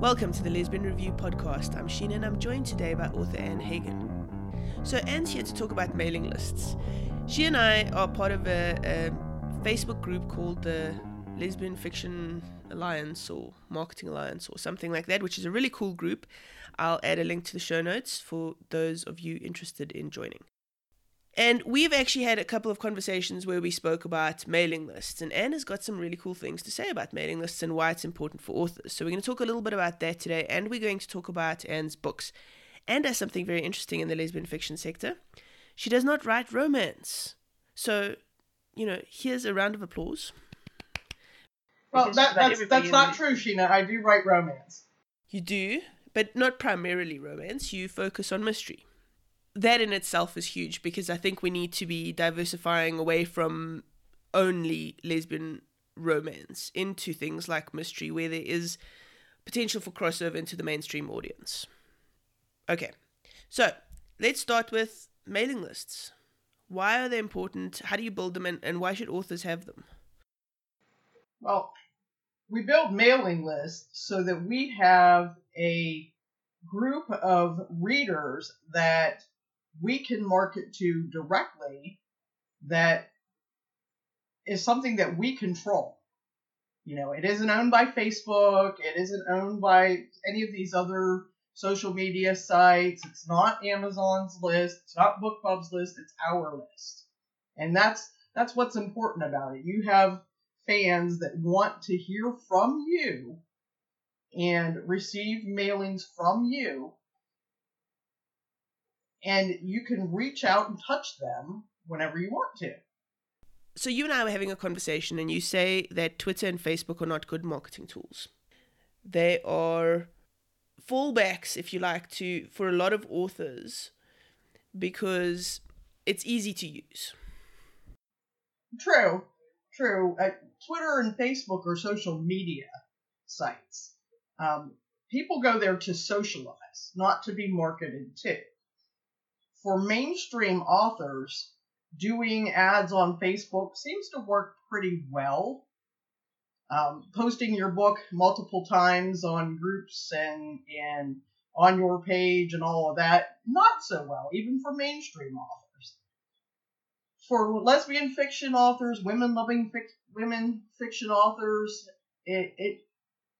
Welcome to the Lesbian Review podcast. I'm Sheena and I'm joined today by author Anne Hagan. So, Anne's here to talk about mailing lists. She and I are part of a, a Facebook group called the Lesbian Fiction Alliance or Marketing Alliance or something like that, which is a really cool group. I'll add a link to the show notes for those of you interested in joining. And we've actually had a couple of conversations where we spoke about mailing lists, and Anne has got some really cool things to say about mailing lists and why it's important for authors. So we're going to talk a little bit about that today, and we're going to talk about Anne's books. Anne does something very interesting in the lesbian fiction sector. She does not write romance. So, you know, here's a round of applause. Well, that, that's that's not true, Sheena. I do write romance. You do, but not primarily romance. You focus on mystery that in itself is huge because I think we need to be diversifying away from only lesbian romance into things like mystery where there is potential for crossover into the mainstream audience. Okay, so let's start with mailing lists. Why are they important? How do you build them, and, and why should authors have them? Well, we build mailing lists so that we have a group of readers that we can market to directly that is something that we control. You know, it isn't owned by Facebook, it isn't owned by any of these other social media sites, it's not Amazon's list, it's not BookBub's list, it's our list. And that's that's what's important about it. You have fans that want to hear from you and receive mailings from you and you can reach out and touch them whenever you want to. So you and I were having a conversation, and you say that Twitter and Facebook are not good marketing tools. They are fallbacks, if you like, to for a lot of authors because it's easy to use. True, true. Uh, Twitter and Facebook are social media sites. Um, people go there to socialize, not to be marketed to for mainstream authors, doing ads on Facebook seems to work pretty well. Um, posting your book multiple times on groups and and on your page and all of that, not so well, even for mainstream authors. For lesbian fiction authors, women loving fic- women fiction authors, it, it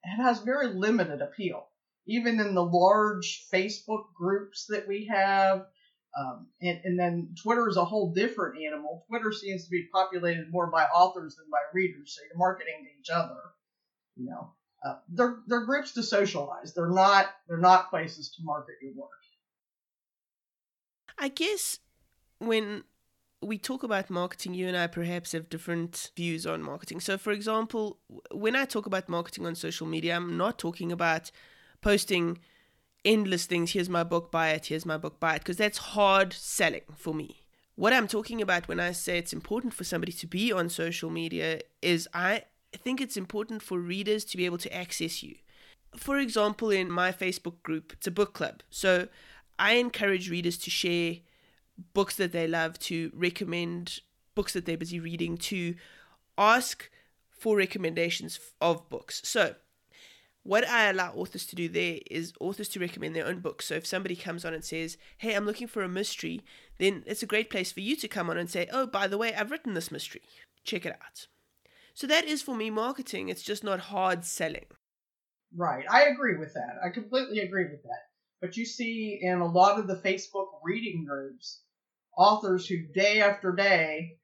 it has very limited appeal. Even in the large Facebook groups that we have, um, and, and then Twitter is a whole different animal. Twitter seems to be populated more by authors than by readers, so you're marketing to each other. You know, uh, they're they're groups to socialize. They're not they're not places to market your work. I guess when we talk about marketing, you and I perhaps have different views on marketing. So, for example, when I talk about marketing on social media, I'm not talking about posting endless things. Here's my book, buy it. Here's my book, buy it. Because that's hard selling for me. What I'm talking about when I say it's important for somebody to be on social media is I think it's important for readers to be able to access you. For example, in my Facebook group, it's a book club. So I encourage readers to share books that they love, to recommend books that they're busy reading, to ask for recommendations of books. So what I allow authors to do there is authors to recommend their own books. So if somebody comes on and says, Hey, I'm looking for a mystery, then it's a great place for you to come on and say, Oh, by the way, I've written this mystery. Check it out. So that is for me marketing. It's just not hard selling. Right. I agree with that. I completely agree with that. But you see in a lot of the Facebook reading groups, authors who day after day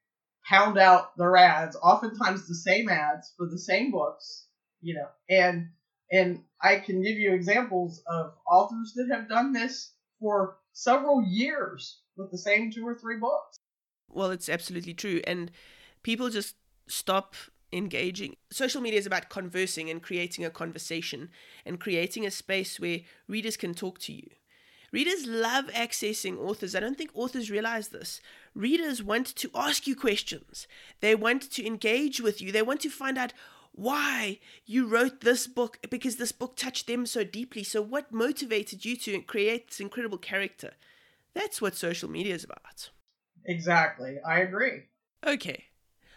pound out their ads, oftentimes the same ads for the same books, you know, and and I can give you examples of authors that have done this for several years with the same two or three books. Well, it's absolutely true. And people just stop engaging. Social media is about conversing and creating a conversation and creating a space where readers can talk to you. Readers love accessing authors. I don't think authors realize this. Readers want to ask you questions. They want to engage with you. They want to find out why you wrote this book because this book touched them so deeply. So, what motivated you to create this incredible character? That's what social media is about. Exactly. I agree. Okay.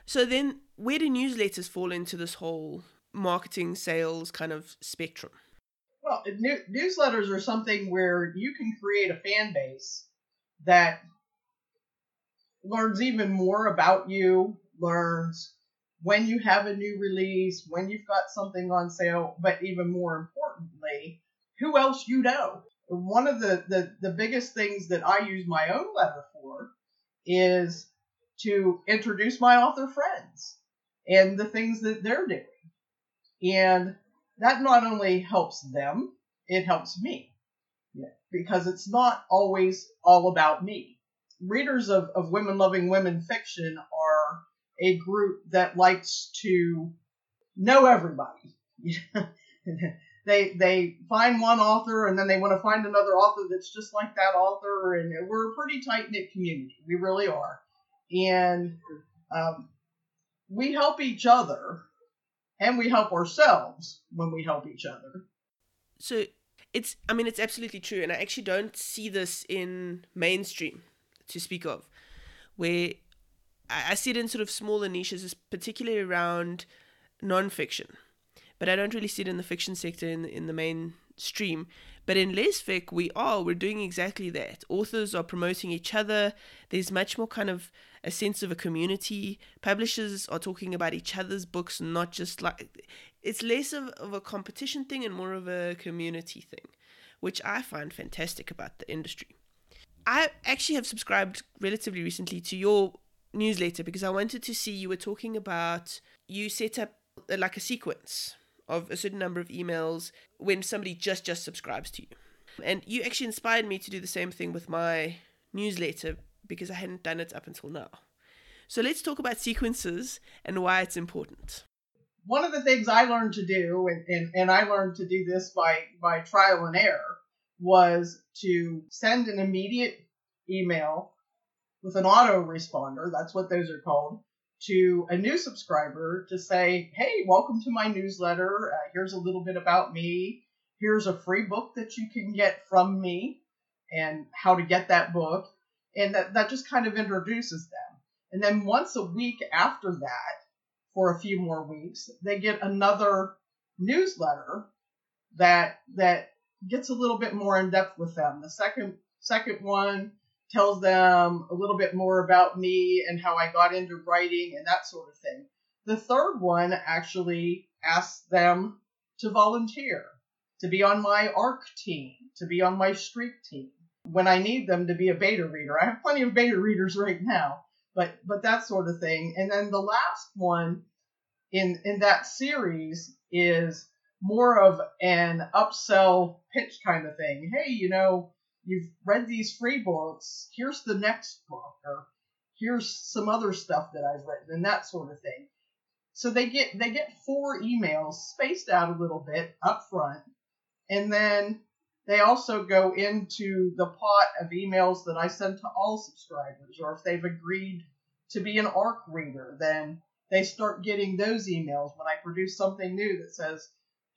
So, then where do newsletters fall into this whole marketing sales kind of spectrum? Well, new, newsletters are something where you can create a fan base that learns even more about you, learns when you have a new release, when you've got something on sale, but even more importantly, who else you know. One of the, the, the biggest things that I use my own letter for is to introduce my author friends and the things that they're doing. And that not only helps them, it helps me. Because it's not always all about me. Readers of, of women loving women fiction are a group that likes to know everybody. they they find one author and then they want to find another author that's just like that author, and we're a pretty tight knit community. We really are, and um, we help each other, and we help ourselves when we help each other. So it's I mean it's absolutely true, and I actually don't see this in mainstream to speak of, where I see it in sort of smaller niches, particularly around non-fiction. But I don't really see it in the fiction sector in in the mainstream. But in Lesfic, we are we're doing exactly that. Authors are promoting each other. There's much more kind of a sense of a community. Publishers are talking about each other's books, not just like it's less of, of a competition thing and more of a community thing, which I find fantastic about the industry. I actually have subscribed relatively recently to your newsletter because I wanted to see you were talking about you set up uh, like a sequence of a certain number of emails when somebody just just subscribes to you. And you actually inspired me to do the same thing with my newsletter because I hadn't done it up until now. So let's talk about sequences and why it's important. One of the things I learned to do, and, and, and I learned to do this by, by trial and error, was to send an immediate email with an autoresponder, that's what those are called, to a new subscriber to say, hey, welcome to my newsletter. Uh, here's a little bit about me. Here's a free book that you can get from me and how to get that book. And that, that just kind of introduces them. And then once a week after that, for a few more weeks, they get another newsletter that that gets a little bit more in depth with them. The second second one tells them a little bit more about me and how I got into writing and that sort of thing. The third one actually asks them to volunteer, to be on my ARC team, to be on my street team when I need them to be a beta reader. I have plenty of beta readers right now, but but that sort of thing. And then the last one in in that series is more of an upsell pitch kind of thing. Hey, you know, you've read these free books. Here's the next book, or here's some other stuff that I've written, and that sort of thing. So they get they get four emails spaced out a little bit up front, and then they also go into the pot of emails that I send to all subscribers, or if they've agreed to be an ARC reader, then they start getting those emails when I produce something new that says,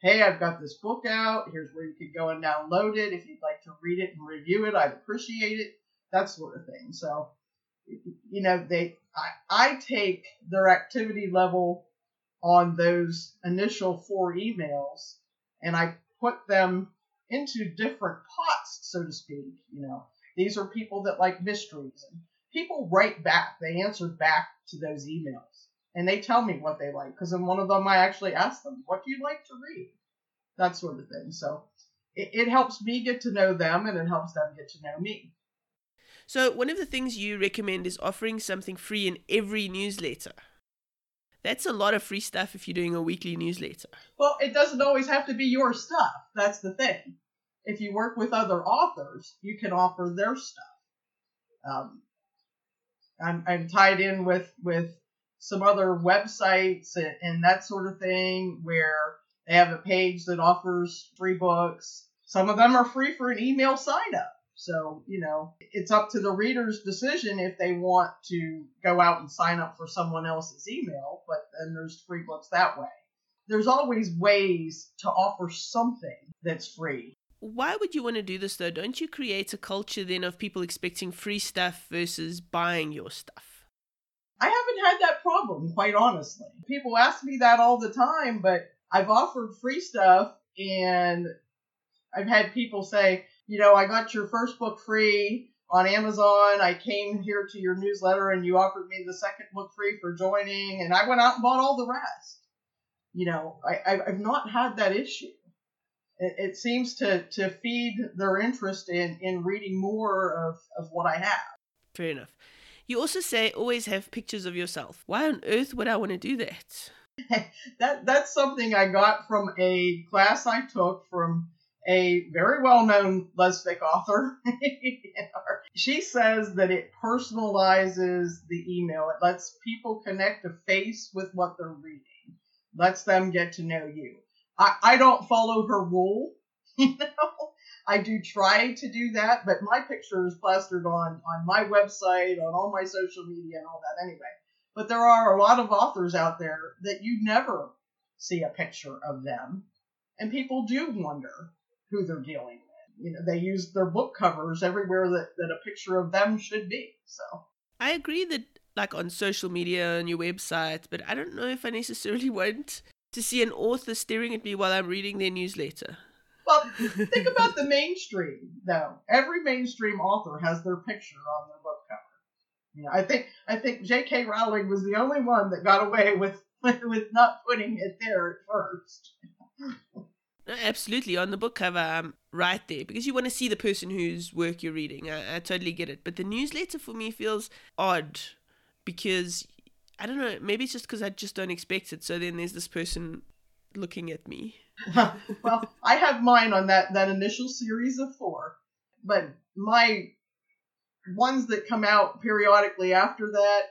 hey, I've got this book out. Here's where you could go and download it. If you'd like to read it and review it, I'd appreciate it. That sort of thing. So, you know, they, I, I take their activity level on those initial four emails and I put them into different pots, so to speak. You know, these are people that like mysteries and people write back. They answer back to those emails and they tell me what they like. Because in one of them, I actually ask them, "What do you like to read?" That sort of thing. So it, it helps me get to know them, and it helps them get to know me. So one of the things you recommend is offering something free in every newsletter. That's a lot of free stuff if you're doing a weekly newsletter. Well, it doesn't always have to be your stuff. That's the thing. If you work with other authors, you can offer their stuff. Um, I'm, I'm tied in with with some other websites and, that sort of thing where they have a page that offers free books. Some of them are free for an email sign up. So, you know, it's up to the reader's decision if they want to go out and sign up for someone else's email, but then there's free books that way. There's always ways to offer something that's free. Why would you want to do this though? Don't you create a culture then of people expecting free stuff versus buying your stuff? Had that problem, quite honestly. People ask me that all the time, but I've offered free stuff and I've had people say, you know, I got your first book free on Amazon. I came here to your newsletter and you offered me the second book free for joining, and I went out and bought all the rest. You know, I, I've not had that issue. It, it seems to, to feed their interest in, in reading more of, of what I have. Fair enough. You also say always have pictures of yourself. Why on earth would I want to do that? that that's something I got from a class I took from a very well-known lesbian author. she says that it personalizes the email. It lets people connect a face with what they're reading. Lets them get to know you. I, I don't follow her rule, you know. I do try to do that, but my picture is plastered on on my website, on all my social media, and all that anyway. But there are a lot of authors out there that you never see a picture of them, and people do wonder who they're dealing with. You know, they use their book covers everywhere that, that a picture of them should be. So I agree that like on social media and your website, but I don't know if I necessarily want to see an author staring at me while I'm reading their newsletter. Well, think about the mainstream, though. Every mainstream author has their picture on their book cover. You know, I think I think J.K. Rowling was the only one that got away with with not putting it there at first. Absolutely, on the book cover, I'm right there because you want to see the person whose work you're reading. I, I totally get it, but the newsletter for me feels odd because I don't know. Maybe it's just because I just don't expect it. So then there's this person looking at me. well, I have mine on that that initial series of four, but my ones that come out periodically after that,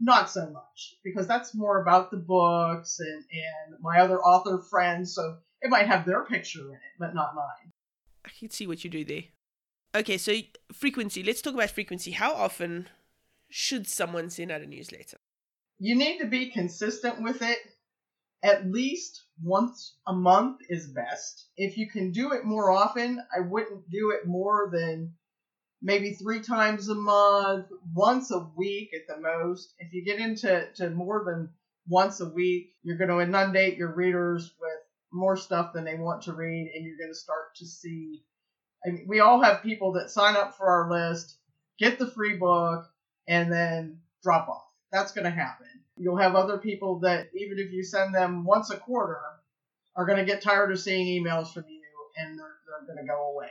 not so much because that's more about the books and and my other author friends. So it might have their picture in it, but not mine. I can see what you do there. Okay, so frequency. Let's talk about frequency. How often should someone send out a newsletter? You need to be consistent with it. At least once a month is best. If you can do it more often, I wouldn't do it more than maybe three times a month, once a week at the most. If you get into to more than once a week, you're going to inundate your readers with more stuff than they want to read, and you're going to start to see. I mean, we all have people that sign up for our list, get the free book, and then drop off. That's going to happen. You'll have other people that, even if you send them once a quarter, are going to get tired of seeing emails from you and they're, they're going to go away.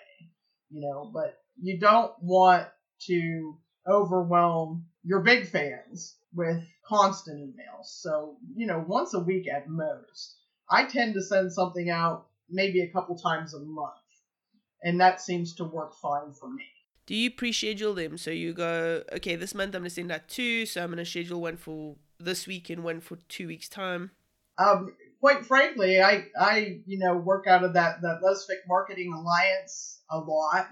You know, but you don't want to overwhelm your big fans with constant emails. So, you know, once a week at most. I tend to send something out maybe a couple times a month, and that seems to work fine for me. Do you pre-schedule them? So you go, okay, this month I'm going to send out two, so I'm going to schedule one for this week and one for two weeks time. Um, quite frankly, I I you know work out of that that Lesfic Marketing Alliance a lot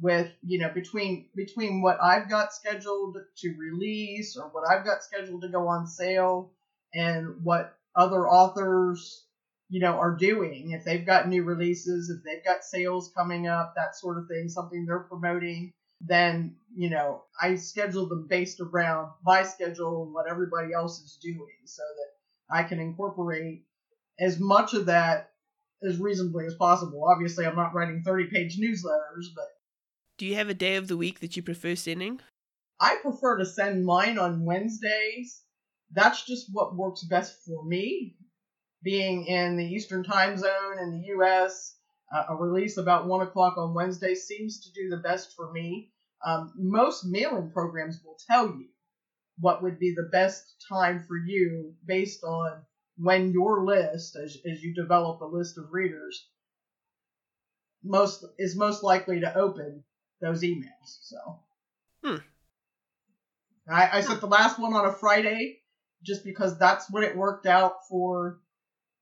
with you know between between what I've got scheduled to release or what I've got scheduled to go on sale and what other authors, you know, are doing. If they've got new releases, if they've got sales coming up, that sort of thing, something they're promoting, then, you know, I schedule them based around my schedule and what everybody else is doing so that I can incorporate as much of that as reasonably as possible. Obviously, I'm not writing 30 page newsletters, but. Do you have a day of the week that you prefer sending? I prefer to send mine on Wednesdays that's just what works best for me. Being in the Eastern time zone in the U.S., uh, a release about 1 o'clock on Wednesday seems to do the best for me. Um, most mailing programs will tell you what would be the best time for you based on when your list, as, as you develop a list of readers, most is most likely to open those emails. So, hmm. I, I set the last one on a Friday just because that's when it worked out for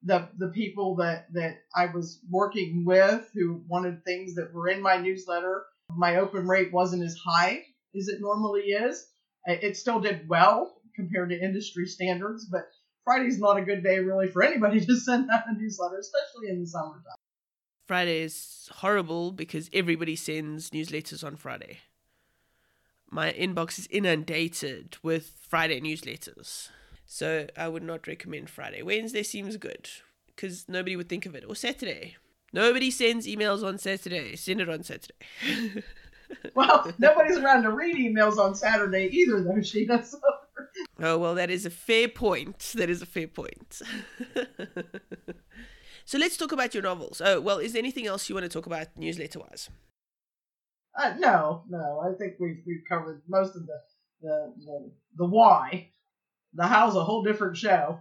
the the people that that I was working with who wanted things that were in my newsletter. My open rate wasn't as high as it normally is. It still did well compared to industry standards, but Friday's not a good day really for anybody to send out a newsletter, especially in the summertime. Friday is horrible because everybody sends newsletters on Friday. My inbox is inundated with Friday newsletters. So I would not recommend Friday. Wednesday seems good because nobody would think of it. Or Saturday. Nobody sends emails on Saturday. Send it on Saturday. well, nobody's around to read emails on Saturday either, though, Sheena. So. Oh, well, that is a fair point. That is a fair point. so let's talk about your novels. Oh, well, is there anything else you want to talk about newsletter wise? Uh, no, no. I think we've, we've covered most of the, the, the, the why. The how's a whole different show.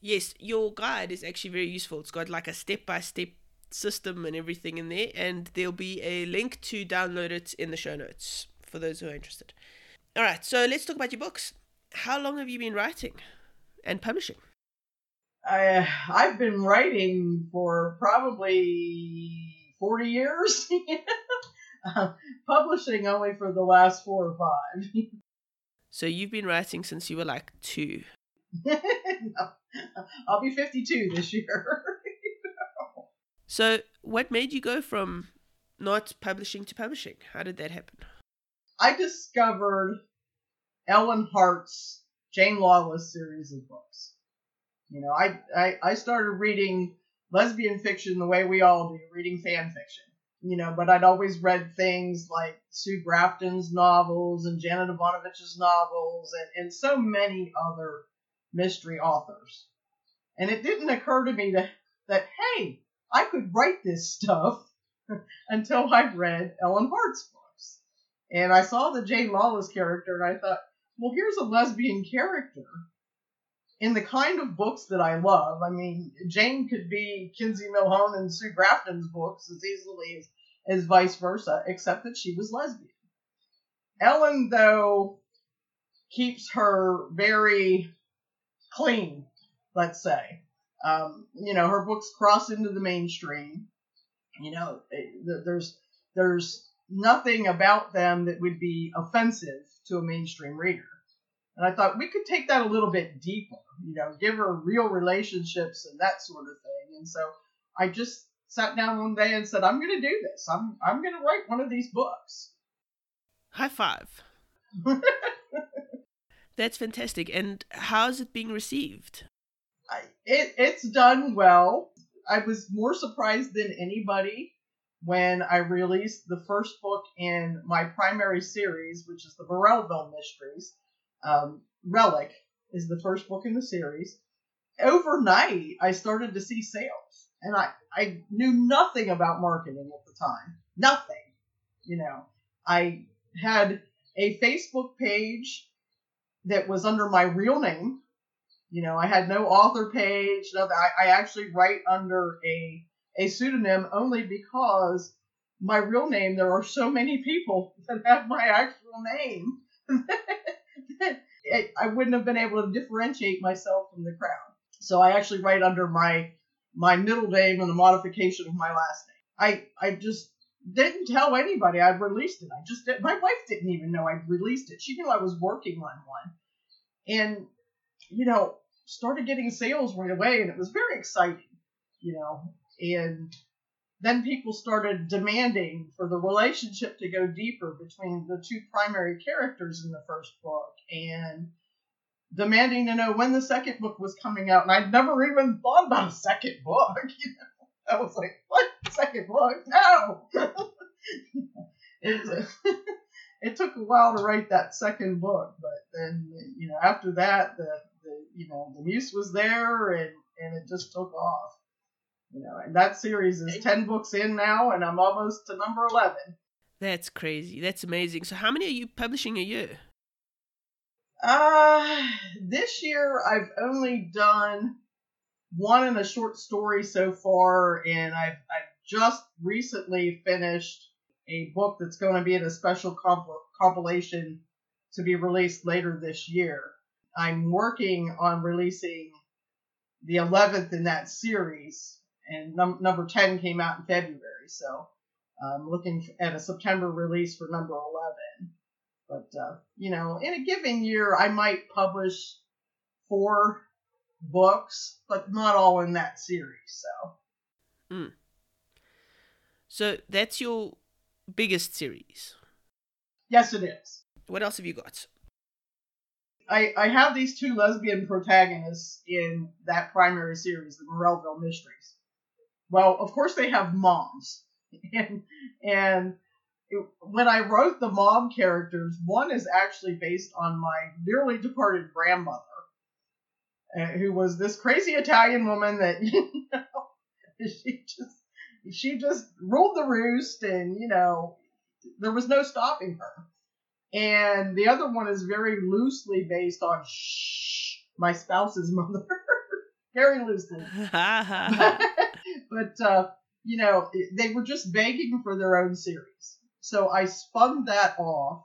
yes, your guide is actually very useful. It's got like a step by step system and everything in there, and there'll be a link to download it in the show notes for those who are interested. All right, so let's talk about your books. How long have you been writing and publishing? I, I've been writing for probably 40 years. uh, publishing only for the last four or five. so you've been writing since you were like two? no, I'll be 52 this year. So, what made you go from not publishing to publishing? How did that happen? I discovered Ellen Hart's Jane Lawless series of books. You know, I, I, I started reading lesbian fiction the way we all do, reading fan fiction. You know, but I'd always read things like Sue Grafton's novels and Janet Evanovich's novels and, and so many other mystery authors. And it didn't occur to me that, that hey, I could write this stuff until I read Ellen Hart's books. And I saw the Jane Lawless character and I thought, well, here's a lesbian character in the kind of books that I love. I mean, Jane could be Kinsey Millhone and Sue Grafton's books as easily as, as vice versa, except that she was lesbian. Ellen, though, keeps her very clean, let's say. Um, you know, her books cross into the mainstream. You know, eh, there's there's nothing about them that would be offensive to a mainstream reader. And I thought we could take that a little bit deeper, you know, give her real relationships and that sort of thing. And so I just sat down one day and said, I'm going to do this. I'm I'm going to write one of these books. High five. That's fantastic. And how's it being received? I, it, it's done well. I was more surprised than anybody when I released the first book in my primary series, which is the Morelville Mysteries. Um, Relic is the first book in the series. Overnight, I started to see sales, and I, I knew nothing about marketing at the time. Nothing. You know, I had a Facebook page that was under my real name, you know, I had no author page. Nothing. I, I actually write under a a pseudonym only because my real name. There are so many people that have my actual name. I wouldn't have been able to differentiate myself from the crowd. So I actually write under my my middle name and the modification of my last name. I I just didn't tell anybody I'd released it. I just did. My wife didn't even know I'd released it. She knew I was working on one, and you know started getting sales right away, and it was very exciting, you know. And then people started demanding for the relationship to go deeper between the two primary characters in the first book, and demanding to know when the second book was coming out. And I'd never even thought about a second book. You know, I was like, "What second book? No." it, it took a while to write that second book, but then you know after that the the you know the muse was there and and it just took off. You know, and that series is ten books in now, and I'm almost to number eleven. That's crazy. That's amazing. So, how many are you publishing a year? Uh, this year I've only done one in a short story so far, and I've I've just recently finished a book that's going to be in a special comp- compilation to be released later this year. I'm working on releasing the 11th in that series, and num- number 10 came out in February, so I'm looking at a September release for number 11. But, uh, you know, in a given year, I might publish four books, but not all in that series, so. Mm. So that's your biggest series? Yes, it is. What else have you got? I, I have these two lesbian protagonists in that primary series, the Morelville Mysteries. Well, of course they have moms, and and it, when I wrote the mom characters, one is actually based on my nearly departed grandmother, uh, who was this crazy Italian woman that you know she just she just ruled the roost, and you know there was no stopping her. And the other one is very loosely based on shh, my spouse's mother, very loosely. But uh, you know they were just begging for their own series, so I spun that off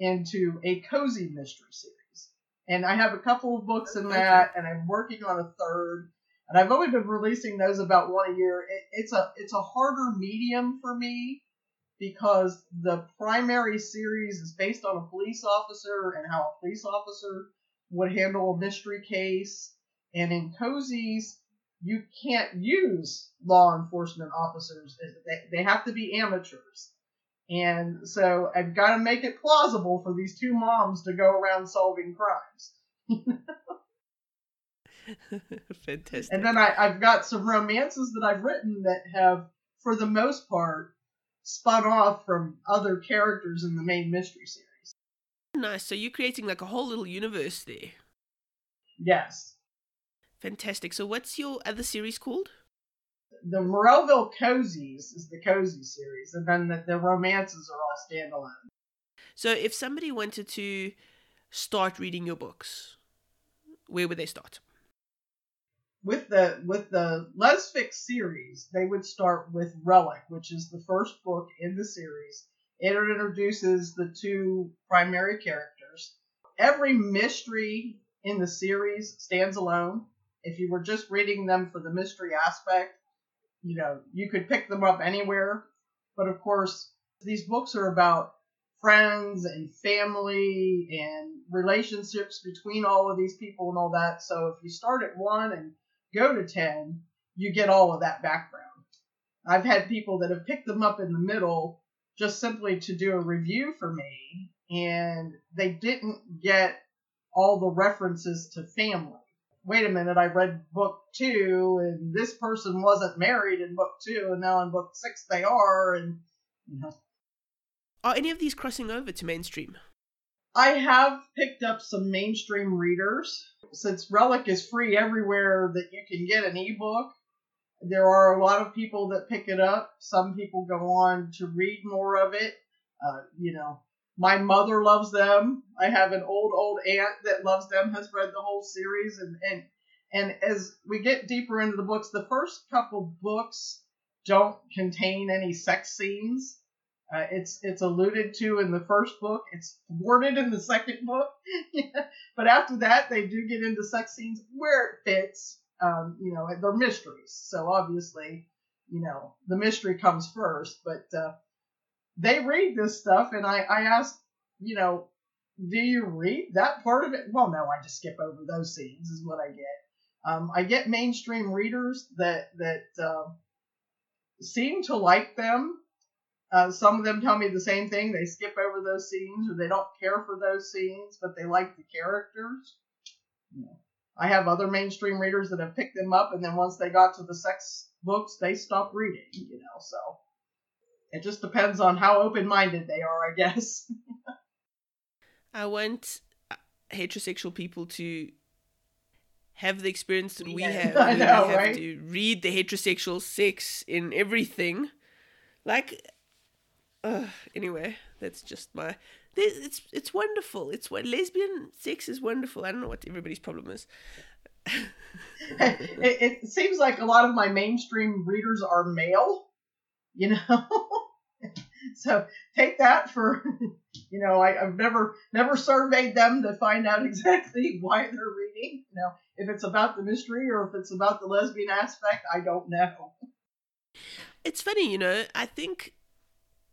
into a cozy mystery series, and I have a couple of books in that, and I'm working on a third and I've only been releasing those about one a year. It, it's a it's a harder medium for me because the primary series is based on a police officer and how a police officer would handle a mystery case. And in cozies, you can't use law enforcement officers. They, they have to be amateurs. And so I've got to make it plausible for these two moms to go around solving crimes. Fantastic. And then I, I've got some romances that I've written that have, for the most part, spun off from other characters in the main mystery series. Nice. So you're creating like a whole little universe there. Yes. Fantastic. So what's your other series called? The Morelville Cozies is the cozy series, and then the, the romances are all standalone. So if somebody wanted to start reading your books, where would they start? with the with the Lesfic series, they would start with Relic, which is the first book in the series. It introduces the two primary characters. Every mystery in the series stands alone. If you were just reading them for the mystery aspect, you know, you could pick them up anywhere. But of course, these books are about friends and family and relationships between all of these people and all that. So if you start at one and go to 10, you get all of that background. I've had people that have picked them up in the middle just simply to do a review for me, and they didn't get all the references to family. Wait a minute, I read book two, and this person wasn't married in book two, and now in book six they are, and you know. Are any of these crossing over to mainstream? I have picked up some mainstream readers. Since Relic is free everywhere that you can get an ebook, there are a lot of people that pick it up. Some people go on to read more of it. Uh, you know, my mother loves them. I have an old, old aunt that loves them, has read the whole series. And, and, and as we get deeper into the books, the first couple books don't contain any sex scenes. Uh, it's it's alluded to in the first book. It's worded in the second book, but after that, they do get into sex scenes where it fits. Um, you know, they're mysteries, so obviously, you know, the mystery comes first. But uh, they read this stuff, and I I ask, you know, do you read that part of it? Well, no, I just skip over those scenes. Is what I get. Um, I get mainstream readers that that uh, seem to like them uh, some of them tell me the same thing. They skip over those scenes or they don't care for those scenes, but they like the characters. I have other mainstream readers that have picked them up, and then once they got to the sex books, they stopped reading. You know, so it just depends on how open-minded they are, I guess. I want uh, heterosexual people to have the experience that we have. I know, have right? to read the heterosexual sex in everything. Like uh, anyway, that's just my. It's it's wonderful. It's what lesbian sex is wonderful. I don't know what everybody's problem is. it, it seems like a lot of my mainstream readers are male, you know. so take that for, you know, I, I've never never surveyed them to find out exactly why they're reading. You know, if it's about the mystery or if it's about the lesbian aspect, I don't know. It's funny, you know. I think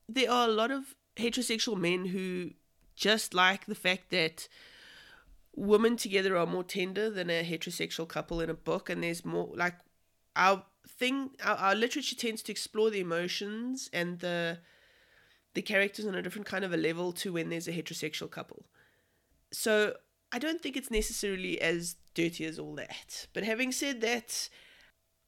there are a lot of heterosexual men who just like the fact that women together are more tender than a heterosexual couple in a book and there's more like our thing our, our literature tends to explore the emotions and the the characters on a different kind of a level to when there's a heterosexual couple so i don't think it's necessarily as dirty as all that but having said that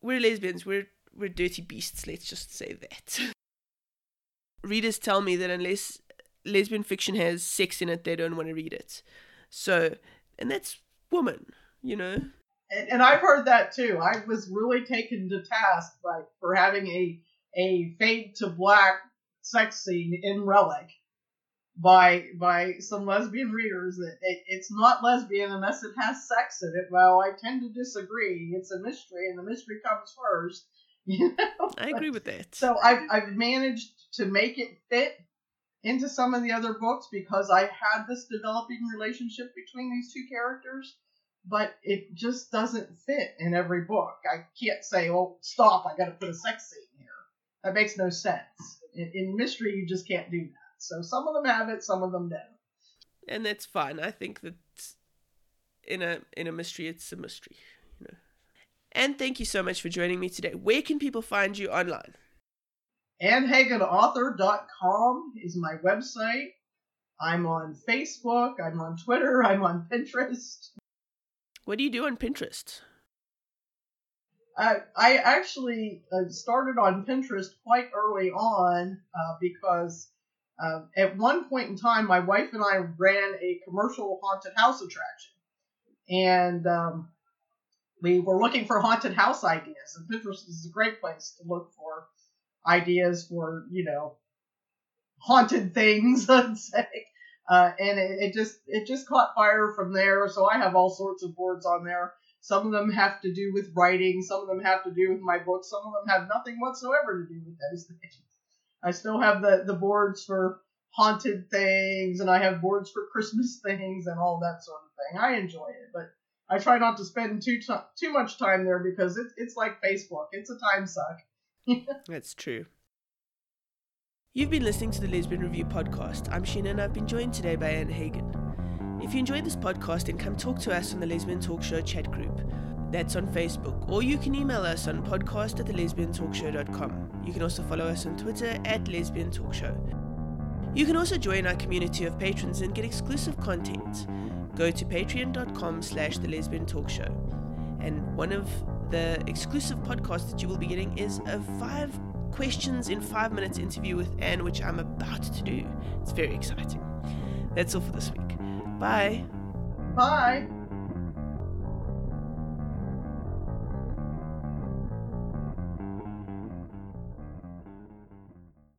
we're lesbians we're we're dirty beasts. Let's just say that. Readers tell me that unless lesbian fiction has sex in it, they don't want to read it. So, and that's woman, you know. And, and I've heard that too. I was really taken to task by for having a a fade to black sex scene in Relic by by some lesbian readers that it, it's not lesbian unless it has sex in it. Well, I tend to disagree. It's a mystery, and the mystery comes first. You know, I agree with that. So I've I've managed to make it fit into some of the other books because I had this developing relationship between these two characters, but it just doesn't fit in every book. I can't say, "Oh, stop! I got to put a sex scene here." That makes no sense. In, in mystery, you just can't do that. So some of them have it, some of them don't. And that's fine. I think that in a in a mystery, it's a mystery. You know. And thank you so much for joining me today. Where can people find you online? AnneHaganAuthor.com is my website. I'm on Facebook. I'm on Twitter. I'm on Pinterest. What do you do on Pinterest? I, I actually uh, started on Pinterest quite early on uh, because uh, at one point in time, my wife and I ran a commercial haunted house attraction. And um, we were looking for haunted house ideas, and Pinterest is a great place to look for ideas for, you know, haunted things, let's say. Uh, and it, it, just it just caught fire from there. So I have all sorts of boards on there. Some of them have to do with writing. Some of them have to do with my books. Some of them have nothing whatsoever to do with those things. I still have the the boards for haunted things, and I have boards for Christmas things and all that sort of thing. I enjoy it, but I try not to spend too t- too much time there because it's it's like Facebook. It's a time suck. That's true. You've been listening to the Lesbian Review podcast. I'm Sheena and I've been joined today by Anne Hagan. If you enjoyed this podcast, then come talk to us on the Lesbian Talk Show chat group. That's on Facebook. Or you can email us on podcast at thelesbiantalkshow.com. You can also follow us on Twitter at Lesbian Talk Show. You can also join our community of patrons and get exclusive content. Go to patreon.com slash the lesbian talk show. And one of the exclusive podcasts that you will be getting is a five questions in five minutes interview with Anne, which I'm about to do. It's very exciting. That's all for this week. Bye. Bye.